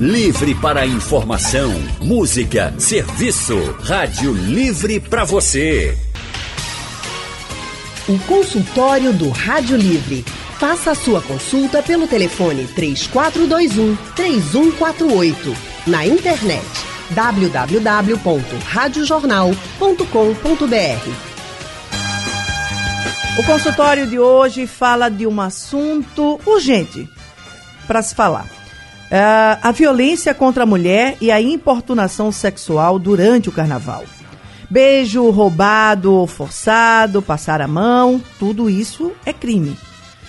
Livre para informação, música, serviço. Rádio Livre para você. O consultório do Rádio Livre. Faça a sua consulta pelo telefone 3421 3148. Na internet www.radiojornal.com.br. O consultório de hoje fala de um assunto urgente para se falar. Uh, a violência contra a mulher e a importunação sexual durante o carnaval. Beijo roubado ou forçado, passar a mão, tudo isso é crime.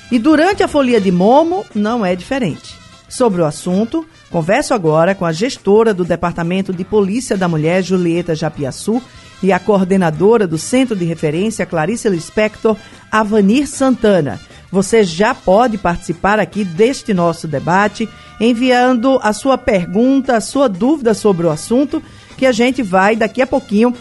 E durante a folia de Momo não é diferente. Sobre o assunto, converso agora com a gestora do Departamento de Polícia da Mulher, Julieta Japiaçu, e a coordenadora do Centro de Referência, Clarice Lispector, Avanir Santana. Você já pode participar aqui deste nosso debate, enviando a sua pergunta, a sua dúvida sobre o assunto, que a gente vai daqui a pouquinho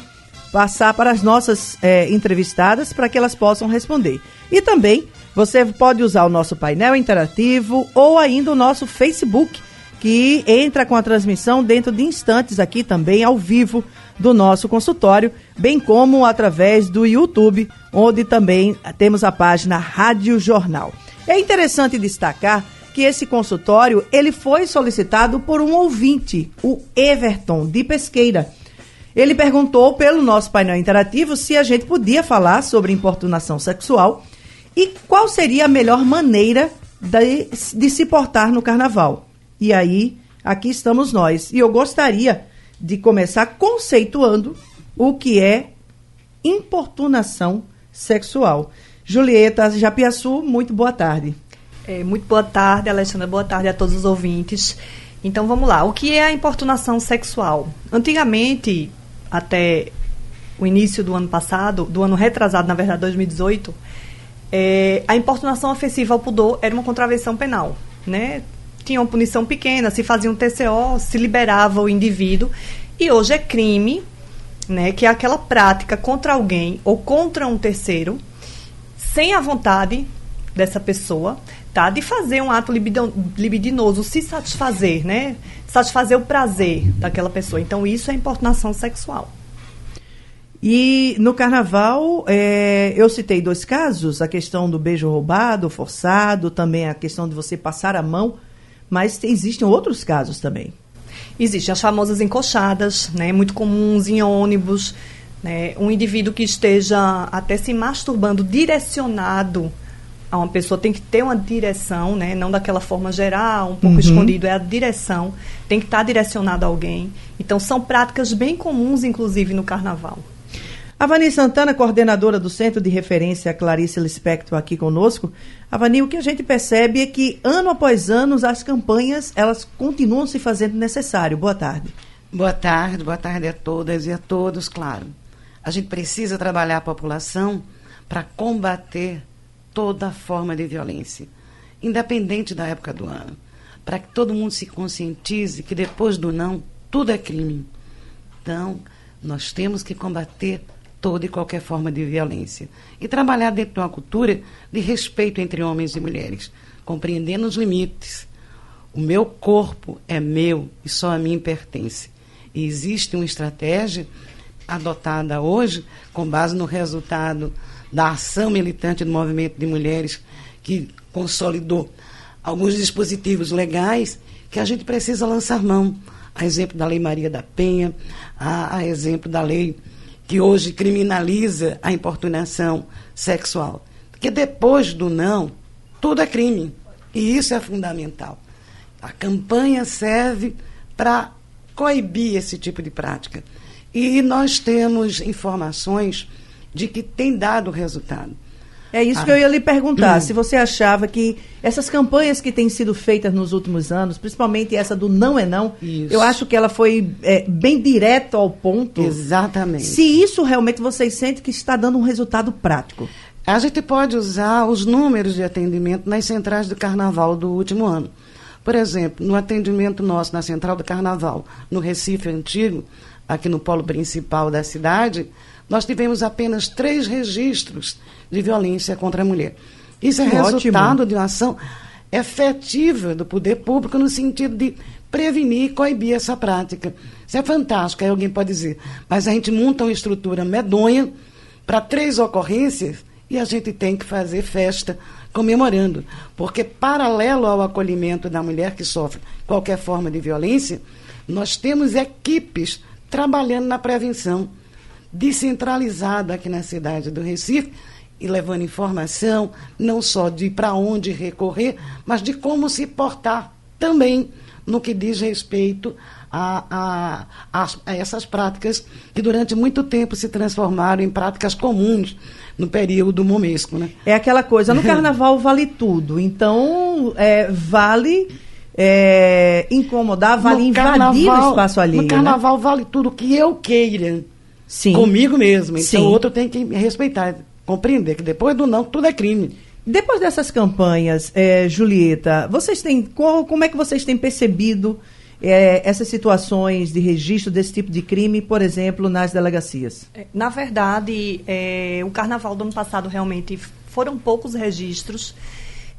passar para as nossas é, entrevistadas para que elas possam responder. E também você pode usar o nosso painel interativo ou ainda o nosso Facebook, que entra com a transmissão dentro de instantes aqui também ao vivo do nosso consultório, bem como através do YouTube, onde também temos a página Rádio Jornal. É interessante destacar que esse consultório ele foi solicitado por um ouvinte, o Everton de Pesqueira. Ele perguntou pelo nosso painel interativo se a gente podia falar sobre importunação sexual e qual seria a melhor maneira de, de se portar no carnaval. E aí, aqui estamos nós. E eu gostaria de começar conceituando o que é importunação sexual. Julieta Japiaçu, muito boa tarde. É, muito boa tarde, Alexandra. Boa tarde a todos os ouvintes. Então vamos lá. O que é a importunação sexual? Antigamente, até o início do ano passado, do ano retrasado, na verdade, 2018, é, a importunação ofensiva ao pudor era uma contravenção penal, né? tinha uma punição pequena, se fazia um TCO, se liberava o indivíduo. E hoje é crime, né, que é aquela prática contra alguém ou contra um terceiro, sem a vontade dessa pessoa, tá? De fazer um ato libidinoso, se satisfazer, né? Satisfazer o prazer daquela pessoa. Então, isso é importunação sexual. E no carnaval, é, eu citei dois casos: a questão do beijo roubado, forçado, também a questão de você passar a mão mas existem outros casos também. Existem as famosas encoxadas, né, muito comuns em ônibus. Né, um indivíduo que esteja até se masturbando direcionado a uma pessoa tem que ter uma direção, né, não daquela forma geral, um pouco uhum. escondido, é a direção, tem que estar direcionado a alguém. Então, são práticas bem comuns, inclusive, no carnaval. A Vani Santana, coordenadora do Centro de Referência Clarice Lispector, aqui conosco. Avani, o que a gente percebe é que, ano após ano, as campanhas, elas continuam se fazendo necessário. Boa tarde. Boa tarde, boa tarde a todas e a todos, claro. A gente precisa trabalhar a população para combater toda forma de violência, independente da época do ano, para que todo mundo se conscientize que depois do não, tudo é crime. Então, nós temos que combater toda e qualquer forma de violência. E trabalhar dentro de uma cultura de respeito entre homens e mulheres, compreendendo os limites. O meu corpo é meu e só a mim pertence. E existe uma estratégia adotada hoje, com base no resultado da ação militante do movimento de mulheres, que consolidou alguns dispositivos legais que a gente precisa lançar mão. A exemplo da Lei Maria da Penha, a, a exemplo da Lei que hoje criminaliza a importunação sexual. Porque depois do não, tudo é crime. E isso é fundamental. A campanha serve para coibir esse tipo de prática. E nós temos informações de que tem dado resultado. É isso ah. que eu ia lhe perguntar. Hum. Se você achava que essas campanhas que têm sido feitas nos últimos anos, principalmente essa do não é não, isso. eu acho que ela foi é, bem direto ao ponto. Exatamente. Se isso realmente vocês sentem que está dando um resultado prático. A gente pode usar os números de atendimento nas centrais do carnaval do último ano. Por exemplo, no atendimento nosso na central do carnaval, no Recife Antigo, aqui no polo principal da cidade, nós tivemos apenas três registros de violência contra a mulher. Isso é Ótimo. resultado de uma ação efetiva do poder público no sentido de prevenir e coibir essa prática. Isso é fantástico, aí alguém pode dizer. Mas a gente monta uma estrutura medonha para três ocorrências e a gente tem que fazer festa comemorando. Porque, paralelo ao acolhimento da mulher que sofre qualquer forma de violência, nós temos equipes trabalhando na prevenção, descentralizada aqui na cidade do Recife, e levando informação não só de para onde recorrer, mas de como se portar também no que diz respeito a, a, a, essas práticas que durante muito tempo se transformaram em práticas comuns no período momesco. Né? É aquela coisa, no carnaval vale tudo, então é, vale é, incomodar, vale no invadir carnaval, o espaço alheio. No carnaval né? vale tudo que eu queira. Sim. Comigo mesmo. Então o outro tem que me respeitar, compreender que depois do não, tudo é crime. Depois dessas campanhas, é, Julieta, vocês têm qual, como é que vocês têm percebido é, essas situações de registro desse tipo de crime, por exemplo, nas delegacias? É, na verdade, é, o carnaval do ano passado realmente foram poucos registros.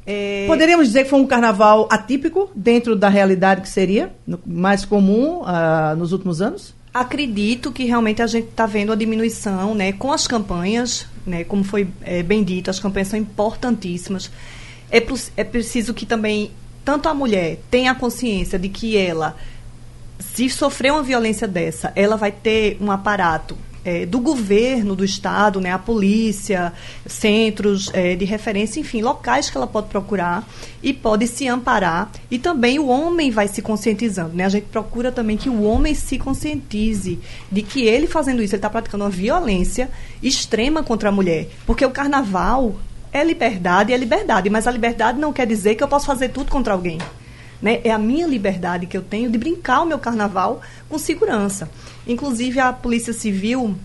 É... Poderíamos dizer que foi um carnaval atípico dentro da realidade que seria mais comum uh, nos últimos anos? Acredito que realmente a gente está vendo a diminuição, né, com as campanhas, né, como foi é, bem dito, as campanhas são importantíssimas. É, é preciso que também tanto a mulher tenha consciência de que ela, se sofrer uma violência dessa, ela vai ter um aparato é, do governo, do Estado, né, a polícia, centros é, de referência, enfim, locais que ela pode procurar e pode se amparar. E também o homem vai se conscientizando. Né? A gente procura também que o homem se conscientize de que ele fazendo isso, ele está praticando uma violência extrema contra a mulher. Porque o carnaval é liberdade, é liberdade, mas a liberdade não quer dizer que eu posso fazer tudo contra alguém. Né? É a minha liberdade que eu tenho de brincar o meu carnaval com segurança. Inclusive, a Polícia Civil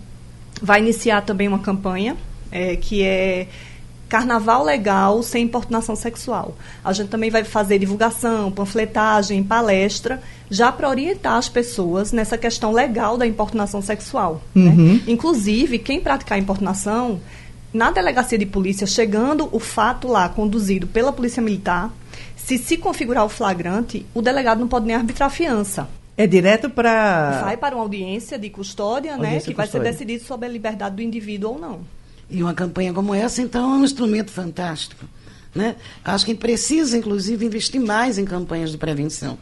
vai iniciar também uma campanha é, que é Carnaval Legal sem importunação sexual. A gente também vai fazer divulgação, panfletagem, palestra, já para orientar as pessoas nessa questão legal da importunação sexual. Né? Uhum. Né? Inclusive, quem praticar importunação, na delegacia de polícia, chegando o fato lá conduzido pela Polícia Militar, se se configurar o flagrante, o delegado não pode nem arbitrar fiança. É direto para. Vai para uma audiência de custódia, né, audiência né? Que vai ser decidido sobre a liberdade do indivíduo ou não. E uma campanha como essa, então, é um instrumento fantástico. Né? Acho que precisa, inclusive, investir mais em campanhas de prevenção.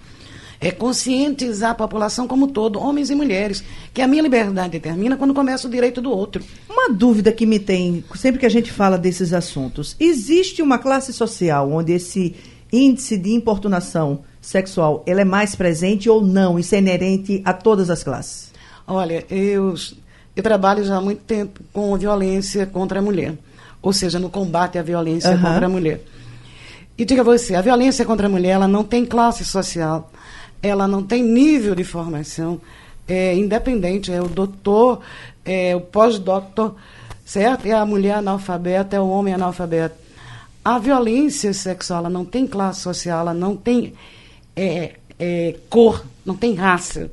É conscientizar a população como todo, homens e mulheres, que a minha liberdade termina quando começa o direito do outro. Uma dúvida que me tem, sempre que a gente fala desses assuntos: existe uma classe social onde esse índice de importunação sexual ele é mais presente ou não? Isso é inerente a todas as classes? Olha, eu, eu trabalho já há muito tempo com violência contra a mulher, ou seja, no combate à violência uhum. contra a mulher. E diga você, a violência contra a mulher ela não tem classe social, ela não tem nível de formação, é independente, é o doutor, é o pós-doutor, certo? É a mulher analfabeta, é o homem analfabeto. A violência sexual ela não tem classe social, ela não tem é, é, cor, não tem raça.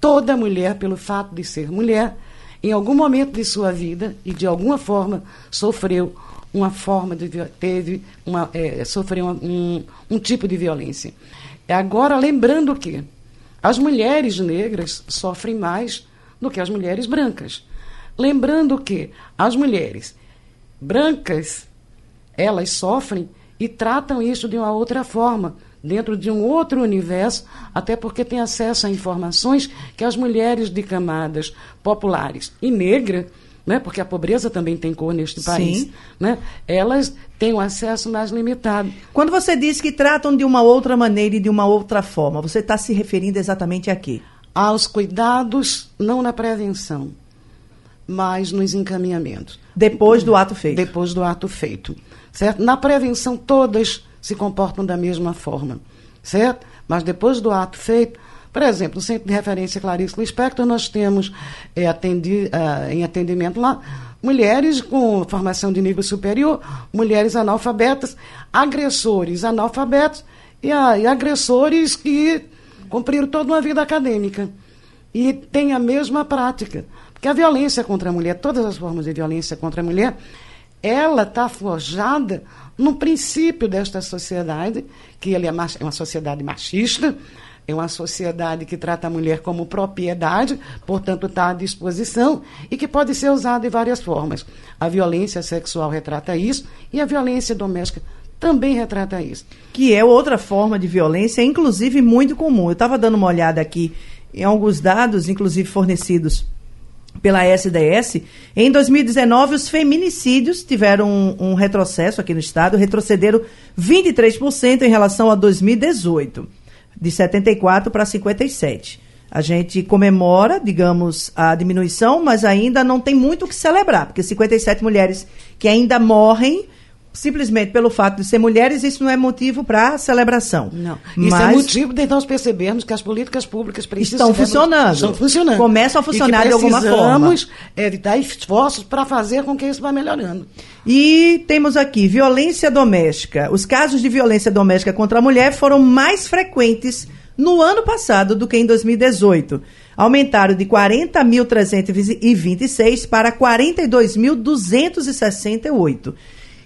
Toda mulher, pelo fato de ser mulher, em algum momento de sua vida e de alguma forma sofreu uma forma de teve uma é, sofreu um, um tipo de violência. Agora lembrando que as mulheres negras sofrem mais do que as mulheres brancas. Lembrando que as mulheres brancas elas sofrem e tratam isso de uma outra forma, dentro de um outro universo, até porque têm acesso a informações que as mulheres de camadas populares e negra, né, porque a pobreza também tem cor neste país, né, elas têm um acesso mais limitado. Quando você diz que tratam de uma outra maneira e de uma outra forma, você está se referindo exatamente a quê? Aos cuidados, não na prevenção, mas nos encaminhamentos. Depois do ato feito. Depois do ato feito. Certo? Na prevenção, todas se comportam da mesma forma. Certo? Mas depois do ato feito, por exemplo, no Centro de Referência Clarice Lispector, nós temos é, atendi, uh, em atendimento lá mulheres com formação de nível superior, mulheres analfabetas, agressores analfabetos e, uh, e agressores que cumpriram toda uma vida acadêmica e têm a mesma prática. Porque a violência contra a mulher, todas as formas de violência contra a mulher, ela está forjada no princípio desta sociedade, que ele é, é uma sociedade machista, é uma sociedade que trata a mulher como propriedade, portanto está à disposição e que pode ser usada de várias formas. A violência sexual retrata isso e a violência doméstica também retrata isso. Que é outra forma de violência, inclusive muito comum. Eu estava dando uma olhada aqui em alguns dados, inclusive fornecidos pela SDS. Em 2019, os feminicídios tiveram um, um retrocesso aqui no estado, retrocederam 23% em relação a 2018 de 74 para 57. A gente comemora, digamos, a diminuição, mas ainda não tem muito o que celebrar, porque 57 mulheres que ainda morrem simplesmente pelo fato de ser mulheres, isso não é motivo para celebração. Não. Isso é motivo de nós percebermos que as políticas públicas precisam estão funcionando. Estão funcionando. Começam a funcionar de alguma forma. É, de dar esforços para fazer com que isso vá melhorando. E temos aqui violência doméstica. Os casos de violência doméstica contra a mulher foram mais frequentes no ano passado do que em 2018. Aumentaram de 40.326 para 42.268.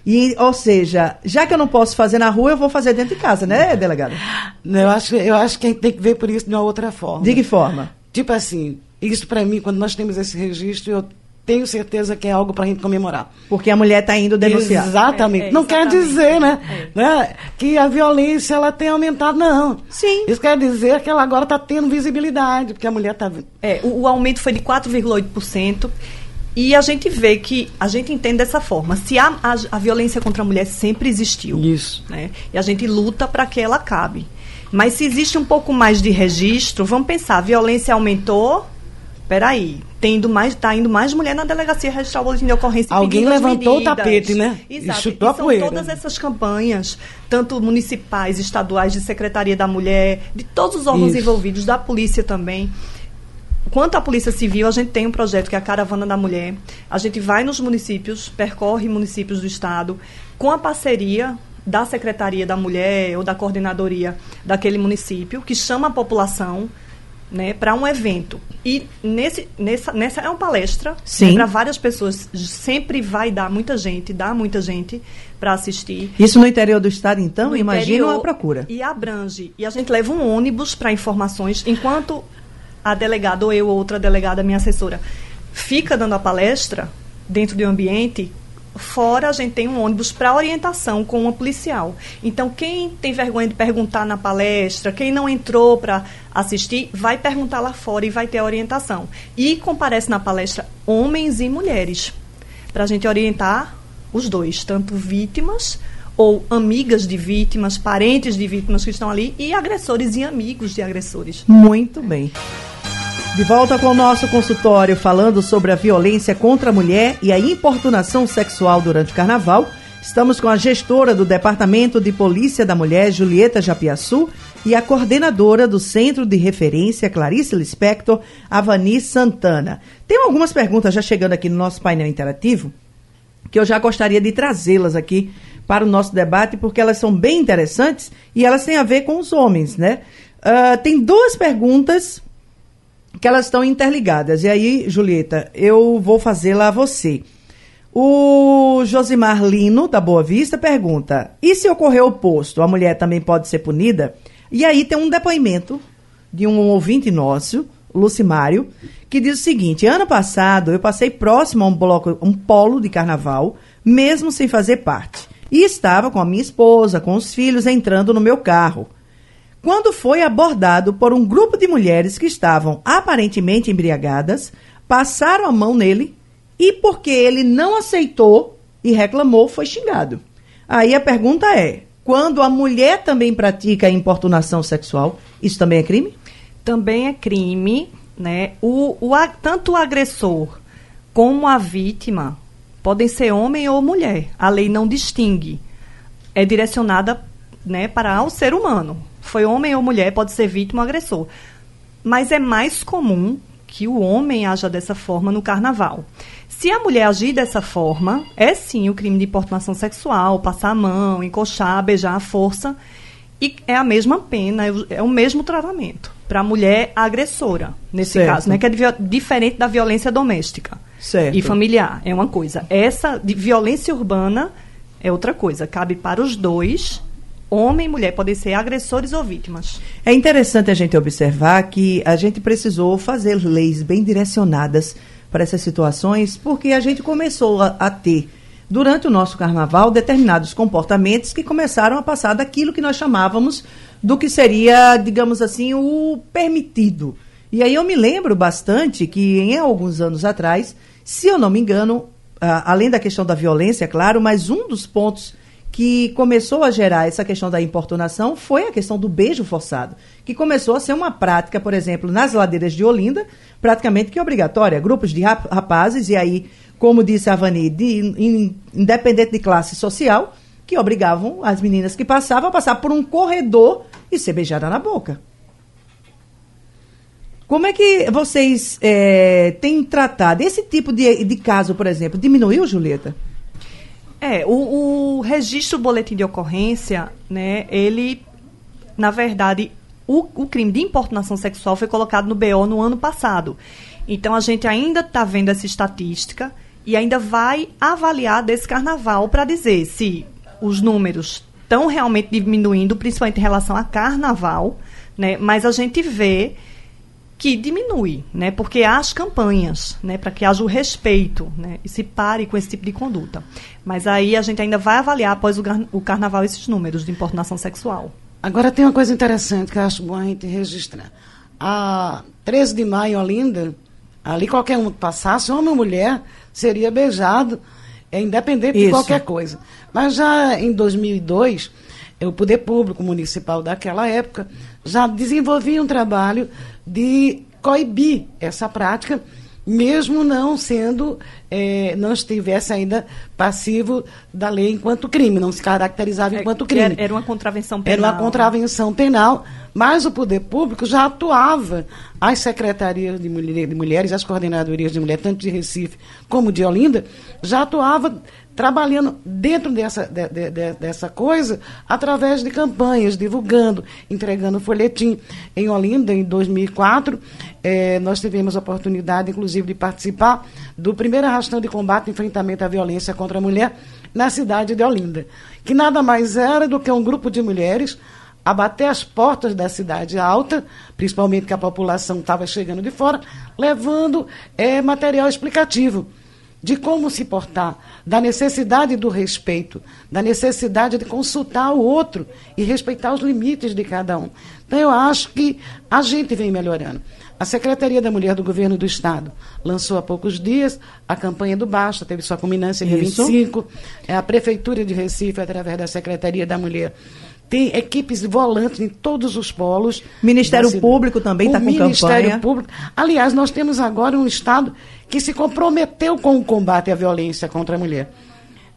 E, ou seja, já que eu não posso fazer na rua, eu vou fazer dentro de casa, né, delegada? Eu acho, eu acho que a gente tem que ver por isso de uma outra forma. De que forma? Tipo assim, isso para mim, quando nós temos esse registro, eu tenho certeza que é algo para a gente comemorar. Porque a mulher está indo denunciar. Exatamente. É, é, não quer dizer, né, é. né, que a violência ela tem aumentado, não. Sim. Isso quer dizer que ela agora está tendo visibilidade, porque a mulher está... É, o, o aumento foi de 4,8%. E a gente vê que, a gente entende dessa forma, se a, a, a violência contra a mulher sempre existiu. Isso. Né? E a gente luta para que ela acabe. Mas se existe um pouco mais de registro, vamos pensar, a violência aumentou, peraí, tendo mais, tá indo mais mulher na delegacia registrar o boletim de ocorrência. Alguém levantou medidas. o tapete, né? Exato. E chutou e a poeira. todas essas campanhas, tanto municipais, estaduais, de Secretaria da Mulher, de todos os órgãos Isso. envolvidos, da polícia também. Quanto à Polícia Civil, a gente tem um projeto que é a Caravana da Mulher. A gente vai nos municípios, percorre municípios do estado, com a parceria da Secretaria da Mulher ou da coordenadoria daquele município, que chama a população né, para um evento. E nesse, nessa, nessa é uma palestra né, para várias pessoas. Sempre vai dar muita gente, dá muita gente para assistir. Isso no interior do estado, então? Imagina a procura. E abrange. E a gente leva um ônibus para informações, enquanto a delegada, ou eu ou outra delegada, minha assessora, fica dando a palestra dentro de um ambiente, fora a gente tem um ônibus para orientação com uma policial. Então, quem tem vergonha de perguntar na palestra, quem não entrou para assistir, vai perguntar lá fora e vai ter a orientação. E comparece na palestra homens e mulheres, para a gente orientar os dois, tanto vítimas ou amigas de vítimas, parentes de vítimas que estão ali e agressores e amigos de agressores. Muito bem. De volta com o nosso consultório falando sobre a violência contra a mulher e a importunação sexual durante o carnaval. Estamos com a gestora do Departamento de Polícia da Mulher, Julieta Japiaçu, e a coordenadora do Centro de Referência, Clarice Lispector, Avani Santana. Tem algumas perguntas já chegando aqui no nosso painel interativo que eu já gostaria de trazê-las aqui para o nosso debate, porque elas são bem interessantes e elas têm a ver com os homens, né? Uh, tem duas perguntas que elas estão interligadas. E aí, Julieta, eu vou fazê-la a você. O Josimar Lino, da Boa Vista, pergunta: e se ocorrer o oposto, a mulher também pode ser punida? E aí tem um depoimento de um ouvinte nosso, Lucimário, que diz o seguinte: ano passado eu passei próximo a um, bloco, um polo de carnaval, mesmo sem fazer parte. E estava com a minha esposa, com os filhos, entrando no meu carro quando foi abordado por um grupo de mulheres que estavam aparentemente embriagadas, passaram a mão nele e, porque ele não aceitou e reclamou, foi xingado. Aí a pergunta é: quando a mulher também pratica importunação sexual, isso também é crime? Também é crime, né? O, o, tanto o agressor como a vítima podem ser homem ou mulher. A lei não distingue. É direcionada né, para o ser humano foi homem ou mulher, pode ser vítima ou agressor. Mas é mais comum que o homem haja dessa forma no carnaval. Se a mulher agir dessa forma, é sim o crime de importunação sexual, passar a mão, encoxar, beijar à força. E é a mesma pena, é o mesmo tratamento para a mulher agressora, nesse certo. caso, né, que é diferente da violência doméstica. Certo. e familiar. É uma coisa. Essa de violência urbana é outra coisa. Cabe para os dois, homem e mulher, podem ser agressores ou vítimas. É interessante a gente observar que a gente precisou fazer leis bem direcionadas para essas situações, porque a gente começou a, a ter, durante o nosso carnaval, determinados comportamentos que começaram a passar daquilo que nós chamávamos do que seria, digamos assim, o permitido. E aí eu me lembro bastante que, em alguns anos atrás, se eu não me engano, além da questão da violência, claro, mas um dos pontos que começou a gerar essa questão da importunação foi a questão do beijo forçado, que começou a ser uma prática, por exemplo, nas ladeiras de Olinda, praticamente que é obrigatória. Grupos de rap- rapazes, e aí, como disse a Vani, de, in- independente de classe social, que obrigavam as meninas que passavam a passar por um corredor e ser beijada na boca. Como é que vocês eh, têm tratado esse tipo de, de caso, por exemplo? Diminuiu, Julieta? É, o, o registro do boletim de ocorrência, né, ele, na verdade, o, o crime de importunação sexual foi colocado no BO no ano passado. Então, a gente ainda está vendo essa estatística e ainda vai avaliar desse carnaval para dizer se os números estão realmente diminuindo, principalmente em relação a carnaval, né, mas a gente vê que diminui, né? Porque há as campanhas, né? Para que haja o respeito, né? E se pare com esse tipo de conduta. Mas aí a gente ainda vai avaliar após o, o carnaval esses números de importunação sexual. Agora tem uma coisa interessante que eu acho bom a gente registrar. A 13 de maio, Olinda, ali qualquer um que passasse, homem ou mulher, seria beijado, é, independente de Isso. qualquer coisa. Mas já em 2002, eh, o poder público municipal daquela época já desenvolvia um trabalho de coibir essa prática, mesmo não sendo, eh, não estivesse ainda passivo da lei enquanto crime, não se caracterizava enquanto crime. Era, era uma contravenção penal. Era uma contravenção penal, mas o poder público já atuava, as secretarias de, mulher, de mulheres, as coordenadorias de mulheres, tanto de Recife como de Olinda, já atuava trabalhando dentro dessa, de- de- de- dessa coisa através de campanhas, divulgando, entregando folhetim. Em Olinda, em 2004, eh, nós tivemos a oportunidade, inclusive, de participar do primeiro arrastão de combate e enfrentamento à violência contra a mulher na cidade de Olinda, que nada mais era do que um grupo de mulheres a bater as portas da cidade alta, principalmente que a população estava chegando de fora, levando eh, material explicativo de como se portar, da necessidade do respeito, da necessidade de consultar o outro e respeitar os limites de cada um. Então, eu acho que a gente vem melhorando. A Secretaria da Mulher do Governo do Estado lançou há poucos dias a campanha do Basta, teve sua culminância em Isso. 25. É, a Prefeitura de Recife, através da Secretaria da Mulher, tem equipes volantes em todos os polos. Ministério. Público também O tá com Ministério campanha. Público. Aliás, nós temos agora um Estado que se comprometeu com o combate à violência contra a mulher.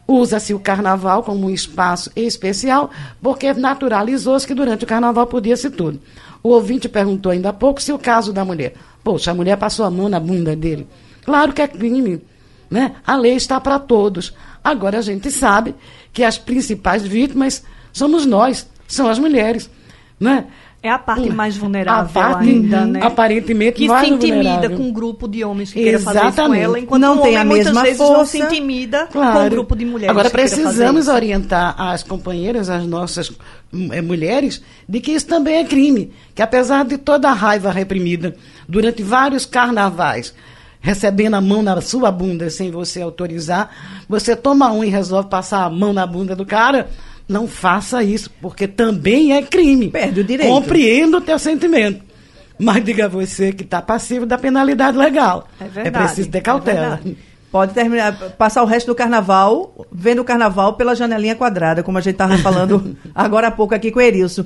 Usa-se o carnaval como um espaço especial, porque naturalizou-se que durante o carnaval podia-se tudo. O ouvinte perguntou ainda há pouco se o caso da mulher. Poxa, a mulher passou a mão na bunda dele. Claro que é crime. Né? A lei está para todos. Agora a gente sabe que as principais vítimas somos nós, são as mulheres. Né? É a parte mais vulnerável A parte, ainda, né? aparentemente, que mais se intimida vulnerável. com um grupo de homens que queira fazer isso com Exatamente. ela, enquanto Não o tem homem a muitas mesma vezes não força. se intimida com Claro. um grupo de mulheres. Agora que queira fazer precisamos isso. orientar as companheiras, as nossas eh, mulheres, de que isso também é crime. Que apesar de toda a raiva reprimida durante vários carnavais, recebendo a mão na sua bunda sem você autorizar, você toma um e resolve passar a mão na bunda do cara. Não faça isso, porque também é crime. Perde o direito. Compreendo o teu sentimento. Mas diga você que está passivo da penalidade legal. É verdade, preciso ter é cautela. verdade. Pode terminar, passar o resto do carnaval vendo o carnaval pela janelinha quadrada, como a gente estava falando agora há pouco aqui com o Erilson.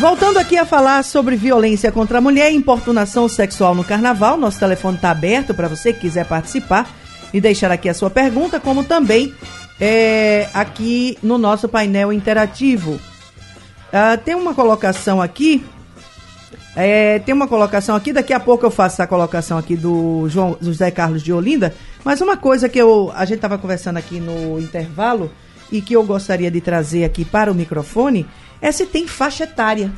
Voltando aqui a falar sobre violência contra a mulher e importunação sexual no carnaval, nosso telefone está aberto para você que quiser participar e deixar aqui a sua pergunta, como também é, aqui no nosso painel interativo. Ah, tem uma colocação aqui é, tem uma colocação aqui, daqui a pouco eu faço essa colocação aqui do João José Carlos de Olinda, mas uma coisa que eu, a gente estava conversando aqui no intervalo e que eu gostaria de trazer aqui para o microfone é se tem faixa etária.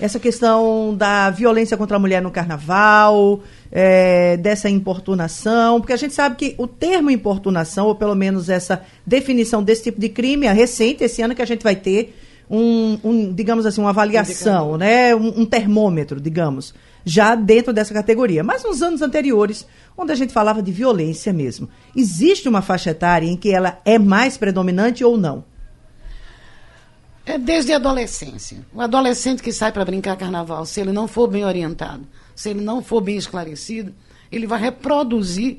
Essa questão da violência contra a mulher no carnaval, é, dessa importunação, porque a gente sabe que o termo importunação, ou pelo menos essa definição desse tipo de crime, é recente, esse ano que a gente vai ter um, um digamos assim, uma avaliação, né? Um, um, termômetro, digamos, já dentro dessa categoria. Mas nos anos anteriores, onde a gente falava de violência mesmo, existe uma faixa etária em que ela é mais predominante ou não? É desde a adolescência. O adolescente que sai para brincar carnaval, se ele não for bem orientado, se ele não for bem esclarecido, ele vai reproduzir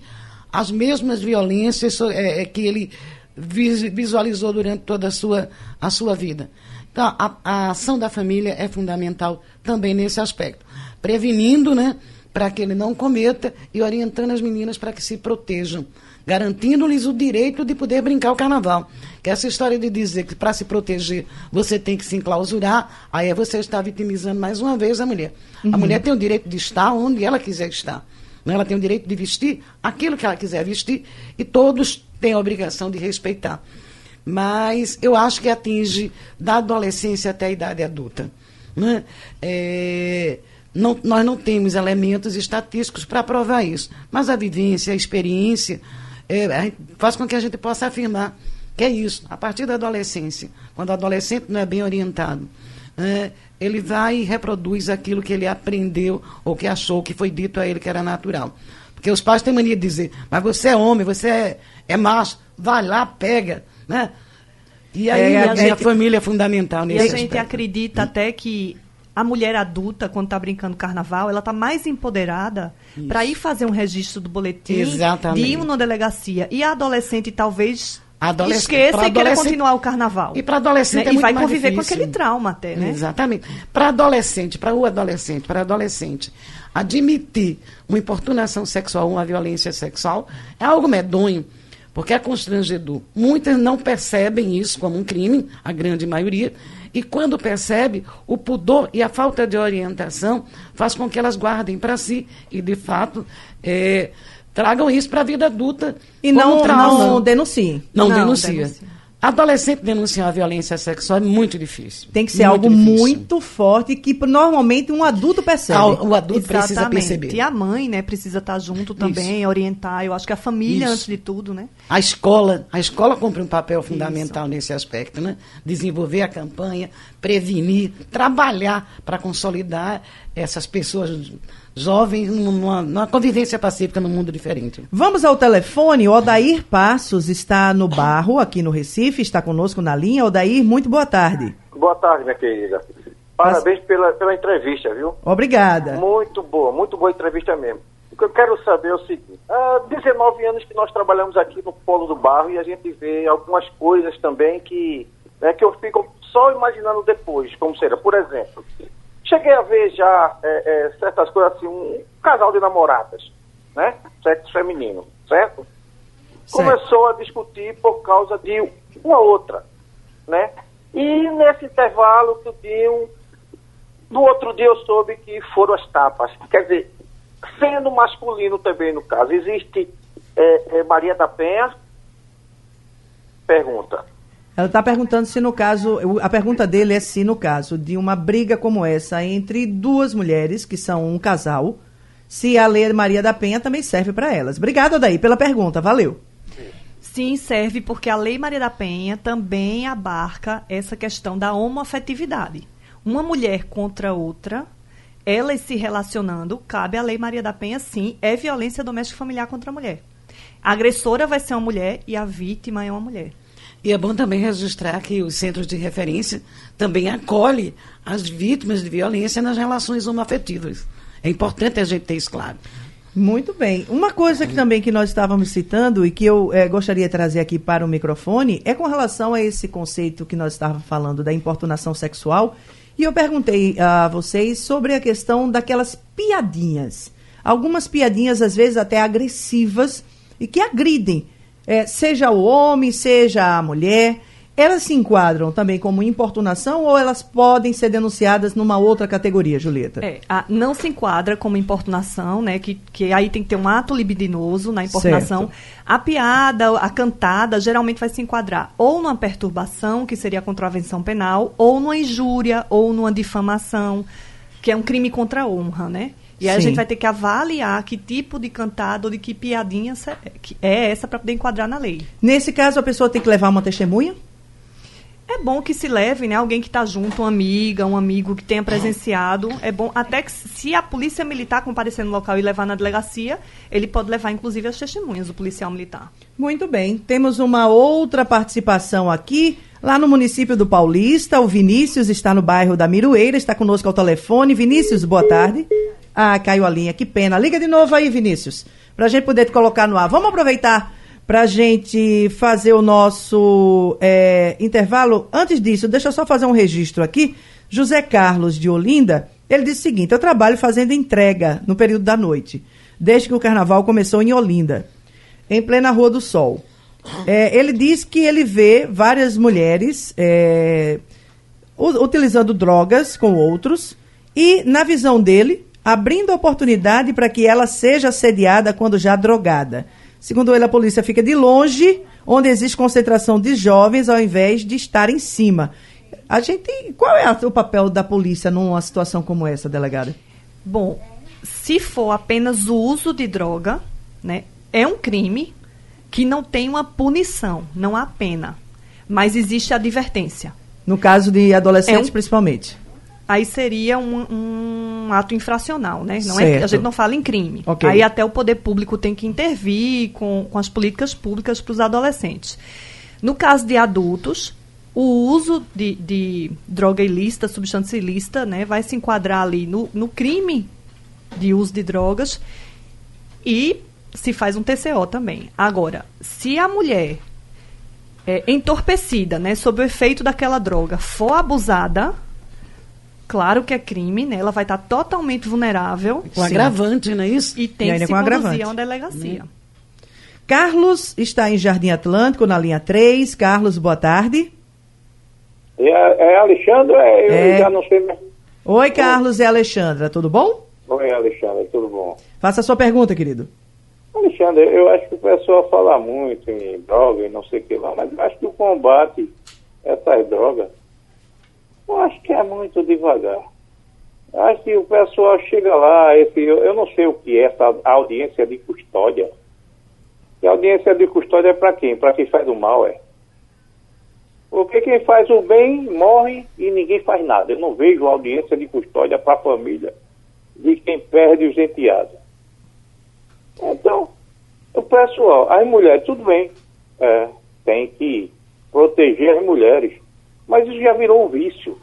as mesmas violências é, é que ele visualizou durante toda a sua, a sua vida. Então, a, a ação da família é fundamental também nesse aspecto. Prevenindo, né, para que ele não cometa e orientando as meninas para que se protejam garantindo-lhes o direito de poder brincar o carnaval. Que essa história de dizer que para se proteger você tem que se enclausurar, aí é você está vitimizando mais uma vez a mulher. Uhum. A mulher tem o direito de estar onde ela quiser estar. Né? Ela tem o direito de vestir aquilo que ela quiser vestir e todos têm a obrigação de respeitar. Mas eu acho que atinge da adolescência até a idade adulta. Né? É, não, nós não temos elementos estatísticos para provar isso. Mas a vivência, a experiência, é, faz com que a gente possa afirmar que é isso. A partir da adolescência, quando o adolescente não é bem orientado, é, ele vai e reproduz aquilo que ele aprendeu ou que achou que foi dito a ele que era natural. Porque os pais têm mania de dizer, mas você é homem, você é, é macho, vai lá, pega, né? E aí é, a, gente, a, família é fundamental nesse E a gente aspecto. acredita até que a mulher adulta, quando está brincando carnaval, ela está mais empoderada para ir fazer um registro do boletim, Exatamente. de ir numa delegacia. E a adolescente talvez Adolesc esqueça e queira continuar o carnaval. E para adolescente né? é E vai conviver com aquele trauma até, né? Exatamente. Para adolescente, para o adolescente, para adolescente, admitir uma importunação sexual, uma violência sexual, é algo medonho, porque é constrangedor. Muitas não percebem isso como um crime, a grande maioria, e quando percebe, o pudor e a falta de orientação faz com que elas guardem para si e, de fato, é, tragam isso para a vida adulta. E não, não denunciem. Não, não denuncia. denuncia. Adolescente denunciar a violência sexual é muito difícil. Tem que ser muito algo difícil. muito forte que normalmente um adulto percebe. O adulto Exatamente. precisa perceber. E a mãe, né, precisa estar junto também, Isso. orientar. Eu acho que a família, Isso. antes de tudo, né? A escola, a escola cumpre um papel fundamental Isso. nesse aspecto, né? Desenvolver a campanha, prevenir, trabalhar para consolidar essas pessoas jovens numa, numa, convivência pacífica num mundo diferente. Vamos ao telefone. O Odair Passos está no barro, aqui no Recife, está conosco na linha. Odair, muito boa tarde. Boa tarde, minha querida. Parabéns pela, pela entrevista, viu? Obrigada. Muito boa, muito boa entrevista mesmo. O que eu quero saber é o seguinte: há 19 anos que nós trabalhamos aqui no Polo do Barro e a gente vê algumas coisas também que, né, que eu fico só imaginando depois, como será. Por exemplo, Cheguei a ver já é, é, certas coisas assim, um casal de namoradas, né? Sexo feminino, certo? certo? Começou a discutir por causa de uma outra, né? E nesse intervalo tudinho, no outro dia eu soube que foram as tapas. Quer dizer, sendo masculino também no caso, existe é, é Maria da Penha? Pergunta. Ela está perguntando se no caso, a pergunta dele é se no caso de uma briga como essa entre duas mulheres, que são um casal, se a lei Maria da Penha também serve para elas. Obrigada, daí pela pergunta. Valeu. Sim, serve porque a Lei Maria da Penha também abarca essa questão da homoafetividade. Uma mulher contra outra, elas se relacionando, cabe a Lei Maria da Penha, sim, é violência doméstica familiar contra a mulher. A agressora vai ser uma mulher e a vítima é uma mulher. E é bom também registrar que os centros de referência também acolhem as vítimas de violência nas relações homoafetivas. É importante a gente ter isso claro. Muito bem. Uma coisa que também que nós estávamos citando e que eu é, gostaria de trazer aqui para o microfone é com relação a esse conceito que nós estávamos falando da importunação sexual. E eu perguntei a vocês sobre a questão daquelas piadinhas. Algumas piadinhas, às vezes até agressivas, e que agridem é, seja o homem, seja a mulher. elas se enquadram também como importunação ou elas podem ser denunciadas numa outra categoria, Julieta? É, a, não se enquadra como importunação, né? Que, que aí tem que ter um ato libidinoso na importunação. Certo. A piada, a cantada, geralmente vai se enquadrar ou numa perturbação, que seria a contravenção penal, ou numa injúria, ou numa difamação, que é um crime contra a honra, né? E aí Sim. a gente vai ter que avaliar que tipo de cantada ou de que piadinha é essa para poder enquadrar na lei. Nesse caso, a pessoa tem que levar uma testemunha? É bom que se leve, né? Alguém que está junto, uma amiga, um amigo que tenha presenciado. É bom, até que se a polícia militar comparecer no local e levar na delegacia, ele pode levar, inclusive, as testemunhas do policial militar. Muito bem. Temos uma outra participação aqui, lá no município do Paulista. O Vinícius está no bairro da Miroeira, está conosco ao telefone. Vinícius, boa tarde. Ah, caiu a linha, que pena. Liga de novo aí, Vinícius, para a gente poder te colocar no ar. Vamos aproveitar para a gente fazer o nosso é, intervalo. Antes disso, deixa eu só fazer um registro aqui. José Carlos de Olinda, ele disse o seguinte: eu trabalho fazendo entrega no período da noite, desde que o carnaval começou em Olinda, em plena Rua do Sol. É, ele diz que ele vê várias mulheres é, utilizando drogas com outros e, na visão dele, abrindo oportunidade para que ela seja assediada quando já drogada. Segundo ele, a polícia fica de longe, onde existe concentração de jovens, ao invés de estar em cima. A gente, qual é o papel da polícia numa situação como essa, delegada? Bom, se for apenas o uso de droga, né, é um crime que não tem uma punição, não há pena, mas existe advertência. No caso de adolescentes, é um, principalmente aí seria um, um, ato infracional, né? Não é, a gente não fala em crime. Okay. Aí até o poder público tem que intervir com, com as políticas públicas para os adolescentes. No caso de adultos, o uso de, de droga ilícita, substância ilícita, né, vai se enquadrar ali no, no crime de uso de drogas e se faz um TCO também. Agora, se a mulher é, entorpecida, né, sob o efeito daquela droga, for abusada, Claro que é crime, né? Ela vai estar totalmente vulnerável. Com agravante, não é isso? E tem e que se conduzir agravante. a uma delegacia. Hum. Carlos está em Jardim Atlântico, na linha 3. Carlos, boa tarde. É, é Alexandre? É, eu é. já não sei mais. Oi, Carlos, é Alexandra, tudo bom? Oi, Alexandre, tudo bom? Faça a sua pergunta, querido. Alexandre, eu acho que o pessoal fala muito em droga e não sei o que lá, mas eu acho que o combate a essas drogas eu acho que é muito devagar. Eu acho que o pessoal chega lá, esse, eu, eu não sei o que é essa audiência de custódia. E audiência de custódia é para quem? Para quem faz o mal, é. Porque quem faz o bem morre e ninguém faz nada. Eu não vejo audiência de custódia para a família de quem perde os enteados. Então, o pessoal, as mulheres, tudo bem, é, tem que proteger as mulheres. Mas isso já virou um vício.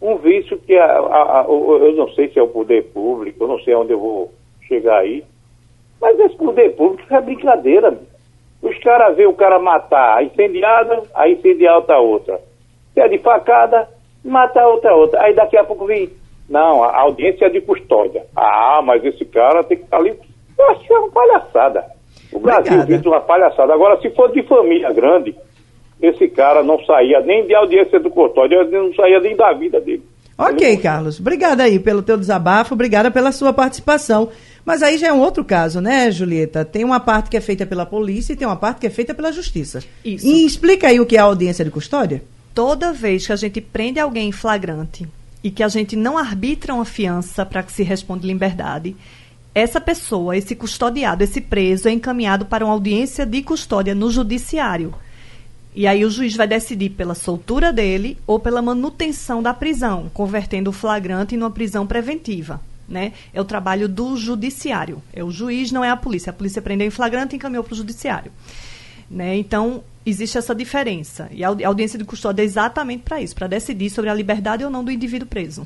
Um vício que a, a, a, eu não sei se é o poder público, eu não sei onde eu vou chegar aí. Mas esse poder público é brincadeira. Os caras veem o cara matar a incendiada, a incendiar outra outra. Se é de facada, mata outra outra. Aí daqui a pouco vem, não, a audiência é de custódia. Ah, mas esse cara tem que estar ali. Eu acho que é uma palhaçada. O Brasil vive uma palhaçada. Agora, se for de família grande, esse cara não saía nem de audiência do custódio, não saía nem da vida dele. Ok, Carlos. Obrigada aí pelo teu desabafo, obrigada pela sua participação. Mas aí já é um outro caso, né, Julieta? Tem uma parte que é feita pela polícia e tem uma parte que é feita pela justiça. Isso. E explica aí o que é a audiência de custódia. Toda vez que a gente prende alguém em flagrante e que a gente não arbitra uma fiança para que se responda liberdade, essa pessoa, esse custodiado, esse preso é encaminhado para uma audiência de custódia no judiciário. E aí o juiz vai decidir pela soltura dele ou pela manutenção da prisão, convertendo o flagrante em uma prisão preventiva. Né? É o trabalho do judiciário. É o juiz, não é a polícia. A polícia prendeu em flagrante e encaminhou para o judiciário. Né? Então, existe essa diferença. E a audiência de custódia é exatamente para isso, para decidir sobre a liberdade ou não do indivíduo preso.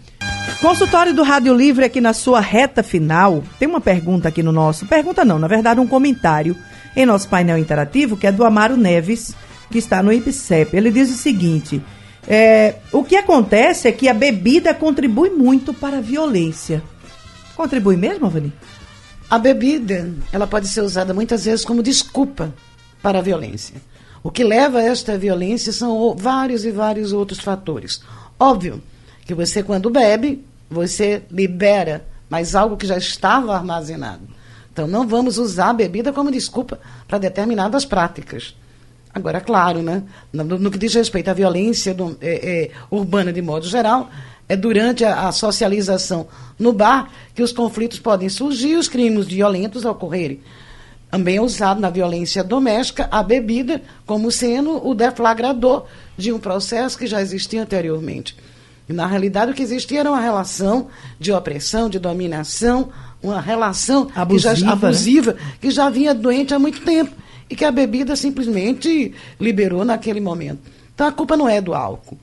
Consultório do Rádio Livre aqui na sua reta final. Tem uma pergunta aqui no nosso. Pergunta não, na verdade, um comentário em nosso painel interativo, que é do Amaro Neves que está no IPCEP. Ele diz o seguinte: é, o que acontece é que a bebida contribui muito para a violência. Contribui mesmo, Vani? A bebida, ela pode ser usada muitas vezes como desculpa para a violência. O que leva a esta violência são vários e vários outros fatores. Óbvio que você, quando bebe, você libera, mas algo que já estava armazenado. Então, não vamos usar a bebida como desculpa para determinadas práticas. Agora, claro, né, no, no, que diz respeito à violência do, é, é, urbana de modo geral, é durante a, a, socialização no bar que os conflitos podem surgir e os crimes violentos ocorrerem. Também é usado na violência doméstica a bebida como sendo o deflagrador de um processo que já existia anteriormente. E, na realidade, o que existia era uma relação de opressão, de dominação, uma relação abusiva, que já, abusiva, né? que já vinha doente há muito tempo e que a bebida simplesmente liberou naquele momento. Então a culpa não é do álcool.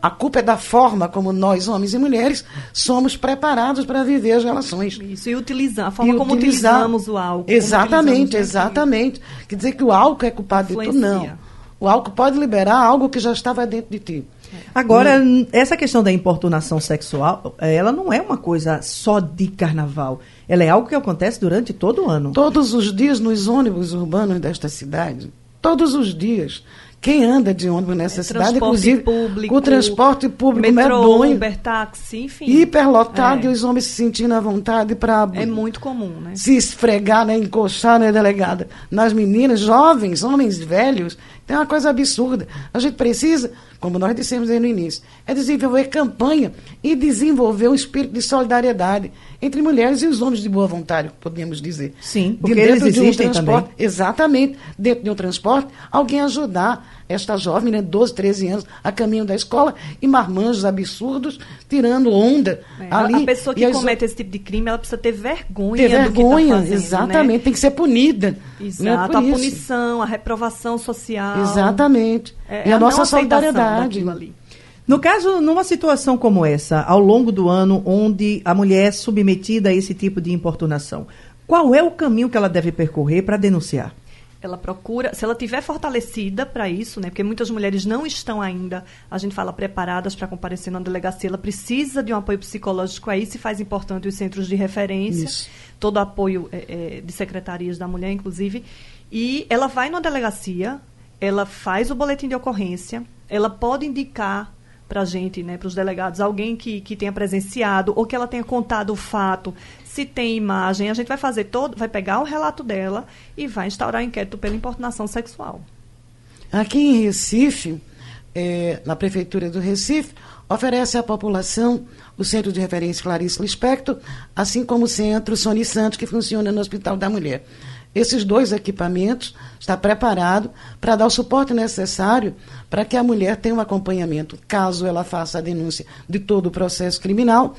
A culpa é da forma como nós, homens e mulheres, somos preparados para viver as relações. Isso, e utilizar, a forma e como utilizar, utilizamos o álcool. Exatamente, exatamente. Quer dizer que o álcool é culpado Influencia. de tudo, não. O álcool pode liberar algo que já estava dentro de ti. Agora, hum. essa questão da importunação sexual, ela não é uma coisa só de carnaval. Ela é algo que acontece durante todo o ano. Todos os dias nos ônibus urbanos desta cidade. Todos os dias. Quem anda de ônibus nessa é, cidade, inclusive público, o transporte público metrô, medonho, Uber, táxi, enfim. Hiperlotado é. e os homens se sentindo à vontade para. É muito comum, né? Se esfregar, né, encoxar, né, delegada? Nas meninas, jovens, homens velhos. Tem uma coisa absurda. A gente precisa como nós dissemos aí no início, é desenvolver campanha e desenvolver um espírito de solidariedade entre mulheres e os homens de boa vontade, podemos dizer. Sim, porque de dentro eles de um transporte, também. Exatamente, dentro de um transporte, alguém ajudar esta jovem, né, 12, 13 anos, a caminho da escola, e marmanjos absurdos, tirando onda é, ali. A pessoa que as... comete esse tipo de crime, ela precisa ter vergonha ter vergonha, tá fazendo, exatamente, né? tem que ser punida. Né, Exato, né, a punição, a reprovação social. Exatamente. É, e a, a nossa solidariedade. No caso, numa situação como essa, ao longo do ano, onde a mulher é submetida a esse tipo de importunação, qual é o caminho que ela deve percorrer para denunciar? Ela procura, se ela tiver fortalecida para isso, né, porque muitas mulheres não estão ainda, a gente fala, preparadas para comparecer na delegacia, ela precisa de um apoio psicológico, aí se faz importante os centros de referência, isso. todo o apoio é, é, de secretarias da mulher, inclusive, e ela vai na delegacia, ela faz o boletim de ocorrência, ela pode indicar para a gente, né, para os delegados, alguém que, que tenha presenciado ou que ela tenha contado o fato, se tem imagem, a gente vai fazer todo, vai pegar o relato dela e vai instaurar inquérito pela importunação sexual. Aqui em Recife, é, na Prefeitura do Recife, oferece à população o Centro de Referência Clarice Lispector, assim como o Centro Sony Santos, que funciona no Hospital da Mulher. Esses dois equipamentos está preparado para dar o suporte necessário para que a mulher tenha um acompanhamento, caso ela faça a denúncia de todo o processo criminal,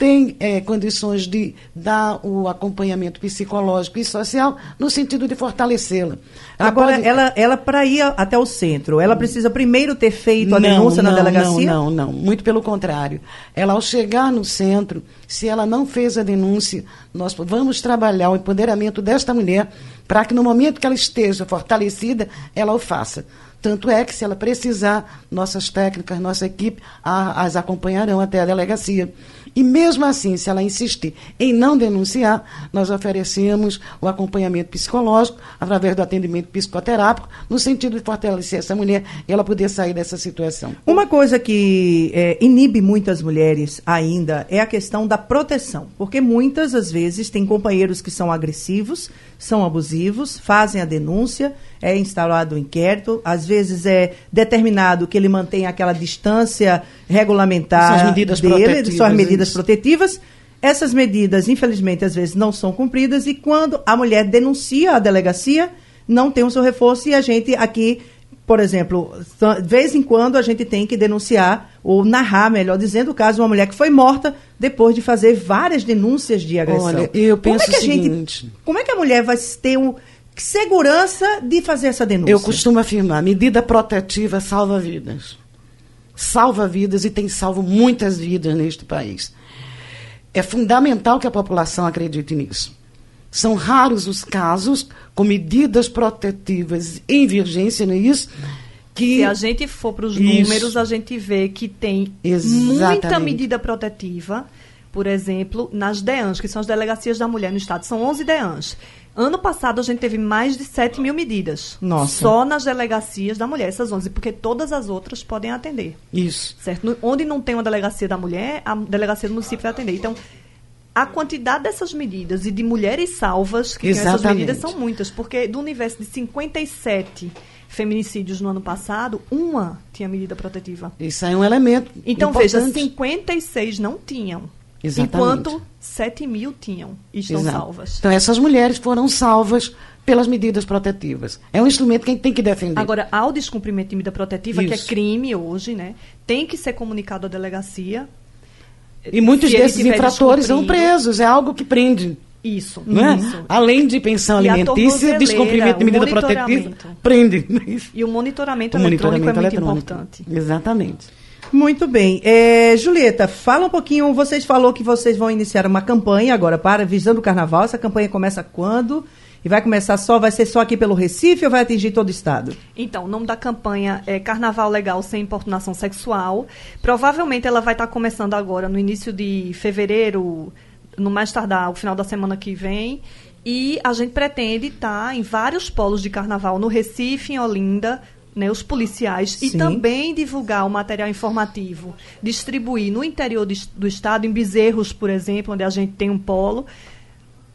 tem é, condições de dar o acompanhamento psicológico e social no sentido de fortalecê-la. Agora, pode... ela, ela para ir até o centro, ela precisa primeiro ter feito a não, denúncia não, na delegacia? Não, não, não. Muito pelo contrário. Ela, ao chegar no centro, se ela não fez a denúncia, nós vamos trabalhar o empoderamento desta mulher para que no momento que ela esteja fortalecida, ela o faça. Tanto é que, se ela precisar, nossas técnicas, nossa equipe a, as acompanharão até a delegacia. E mesmo assim, se ela insistir em não denunciar, nós oferecemos o acompanhamento psicológico através do atendimento psicoterápico, no sentido de fortalecer essa mulher e ela poder sair dessa situação. Uma coisa que é, inibe muitas mulheres ainda é a questão da proteção, porque muitas às vezes têm companheiros que são agressivos, são abusivos, fazem a denúncia, é instaurado o um inquérito, às vezes é determinado que ele mantenha aquela distância regulamentar suas medidas dele, protetivas, suas medidas isso. protetivas. Essas medidas, infelizmente, às vezes não são cumpridas e quando a mulher denuncia a delegacia, não tem o seu reforço e a gente aqui por exemplo, de vez em quando a gente tem que denunciar, ou narrar, melhor dizendo, o caso de uma mulher que foi morta depois de fazer várias denúncias de agressão. Olha, eu penso como é que a seguinte... Gente, como é que a mulher vai ter um, segurança de fazer essa denúncia? Eu costumo afirmar, medida protetiva salva vidas. Salva vidas e tem salvo muitas vidas neste país. É fundamental que a população acredite nisso. São raros os casos com medidas protetivas em vigência, não é isso? Que... Se a gente for para os números, a gente vê que tem Exatamente. muita medida protetiva por exemplo, nas DEANs, que são as delegacias da mulher no estado. São 11 DEANs. Ano passado a gente teve mais de 7 mil medidas. Nossa. Só nas delegacias da mulher, essas 11, porque todas as outras podem atender. Isso. Certo? Onde não tem uma delegacia da mulher, a delegacia do município vai atender. Então, a quantidade dessas medidas e de mulheres salvas que essas medidas são muitas, porque do universo de 57 feminicídios no ano passado, uma tinha medida protetiva. Isso é um elemento. Então, veja, importante. 56 não tinham. Exatamente. Enquanto 7 mil tinham e estão Exato. salvas. Então, essas mulheres foram salvas pelas medidas protetivas. É um instrumento que a gente tem que defender. Agora, ao descumprimento de medida protetiva, que é Isso. crime hoje, né? Tem que ser comunicado à delegacia. E muitos desses infratores são presos. É algo que prende. Isso, Não é? isso. Além de pensão alimentícia, descumprimento de o medida protetiva, monitoramento. prende. E o monitoramento, O eletrônico monitoramento é muito eletrônico. importante. Exatamente. Muito bem. É, Julieta, fala um pouquinho. Vocês falou que vocês vão iniciar uma campanha agora para visando o carnaval. Essa campanha começa quando? E vai começar só, vai ser só aqui pelo Recife ou vai atingir todo o estado? Então, o nome da campanha é Carnaval Legal Sem Importunação Sexual. Provavelmente ela vai estar começando agora, no início de fevereiro, no mais tardar, o final da semana que vem. E a gente pretende estar em vários polos de carnaval, no Recife, em Olinda, né, os policiais, e Sim. também divulgar o material informativo, distribuir no interior do estado, em Bezerros, por exemplo, onde a gente tem um polo,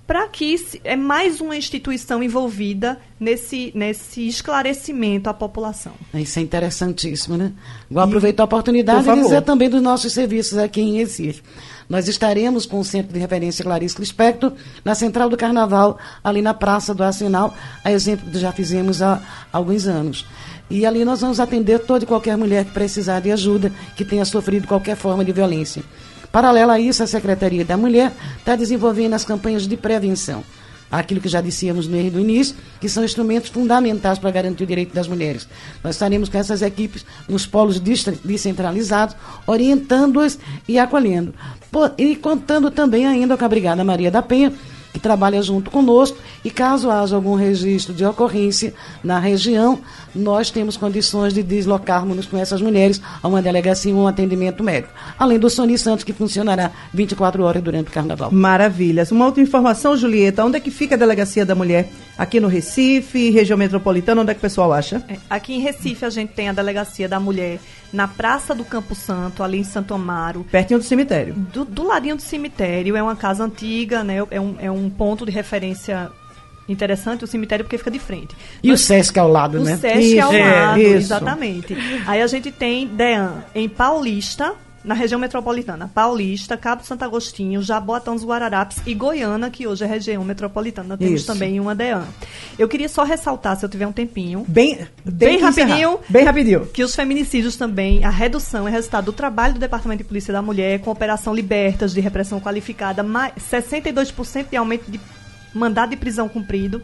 para que se- é mais uma instituição envolvida nesse, nesse esclarecimento à população. Isso é interessantíssimo, né? Vou aproveitar a Por oportunidade e dizer também dos nossos serviços aqui em Recife. Nós estaremos com o Centro de Referência Clarice Lispector na Central do Carnaval, ali na Praça do Arsenal, a exemplo que já fizemos há alguns anos. E ali nós vamos atender toda e qualquer mulher que precisar de ajuda, que tenha sofrido qualquer forma de violência. Paralelo a isso, a Secretaria da Mulher está desenvolvendo as campanhas de prevenção. Aquilo que já dissíamos no início, que são instrumentos fundamentais para garantir o direito das mulheres. Nós estaremos com essas equipes nos polos descentralizados, orientando-as e acolhendo. E contando também ainda com a Brigada Maria da Penha, que trabalha junto conosco, e caso haja algum registro de ocorrência na região, nós temos condições de deslocarmos com essas mulheres a uma delegacia ou um atendimento médico. Além do Sony Santos, que funcionará 24 horas durante o carnaval. Maravilhas. Uma outra informação, Julieta, onde é que fica a Delegacia da Mulher? Aqui no Recife, região metropolitana, onde é que o pessoal acha? É, Aqui em Recife a gente tem a Delegacia da Mulher na Praça do Campo Santo, ali em Santo Amaro. Pertinho do cemitério. Do, do ladinho do cemitério, é uma casa antiga, né? É um, é um ponto de referência interessante, o cemitério, porque fica de frente. E o Nós- Sesc ao lado, o né? SESC ao Isso, é, lado, isso. exatamente. Aí a gente tem DEAN em Paulista, na região metropolitana. Paulista, Cabo Santo Agostinho, Jaboatão dos Guararapes e Goiânia, que hoje é região metropolitana. Temos Isso. também uma DEAN. Eu queria só ressaltar, se eu tiver um tempinho, Bem, Bem que encerrar. rapidinho. Bem rapidinho. que os feminicídios também, a redução é resultado do trabalho do Departamento de Polícia da Mulher com Operação Libertas de repressão qualificada, mais 62% de aumento de mandado de prisão cumprido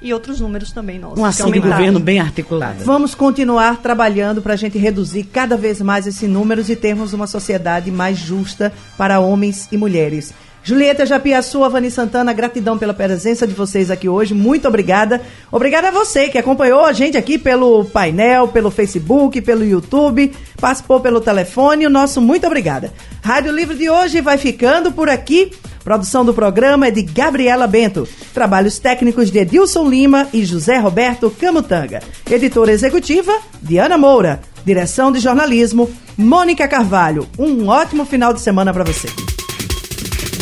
e outros números também nossos. Uma que ação de governo bem articulada. Vamos continuar trabalhando para a gente reduzir cada vez mais esses números e termos uma sociedade mais justa para homens e mulheres. Julieta Japiaçu, Vani Santana, gratidão pela presença de vocês aqui hoje. Muito obrigada. Obrigada a você que acompanhou a gente aqui pelo painel, pelo Facebook, pelo YouTube, participou pelo telefone. O nosso muito obrigada. Rádio Livre de hoje vai ficando por aqui. Produção do programa é de Gabriela Bento. Trabalhos técnicos de Edilson Lima e José Roberto Camutanga. Editora executiva, Diana Moura. Direção de jornalismo, Mônica Carvalho. Um ótimo final de semana para você.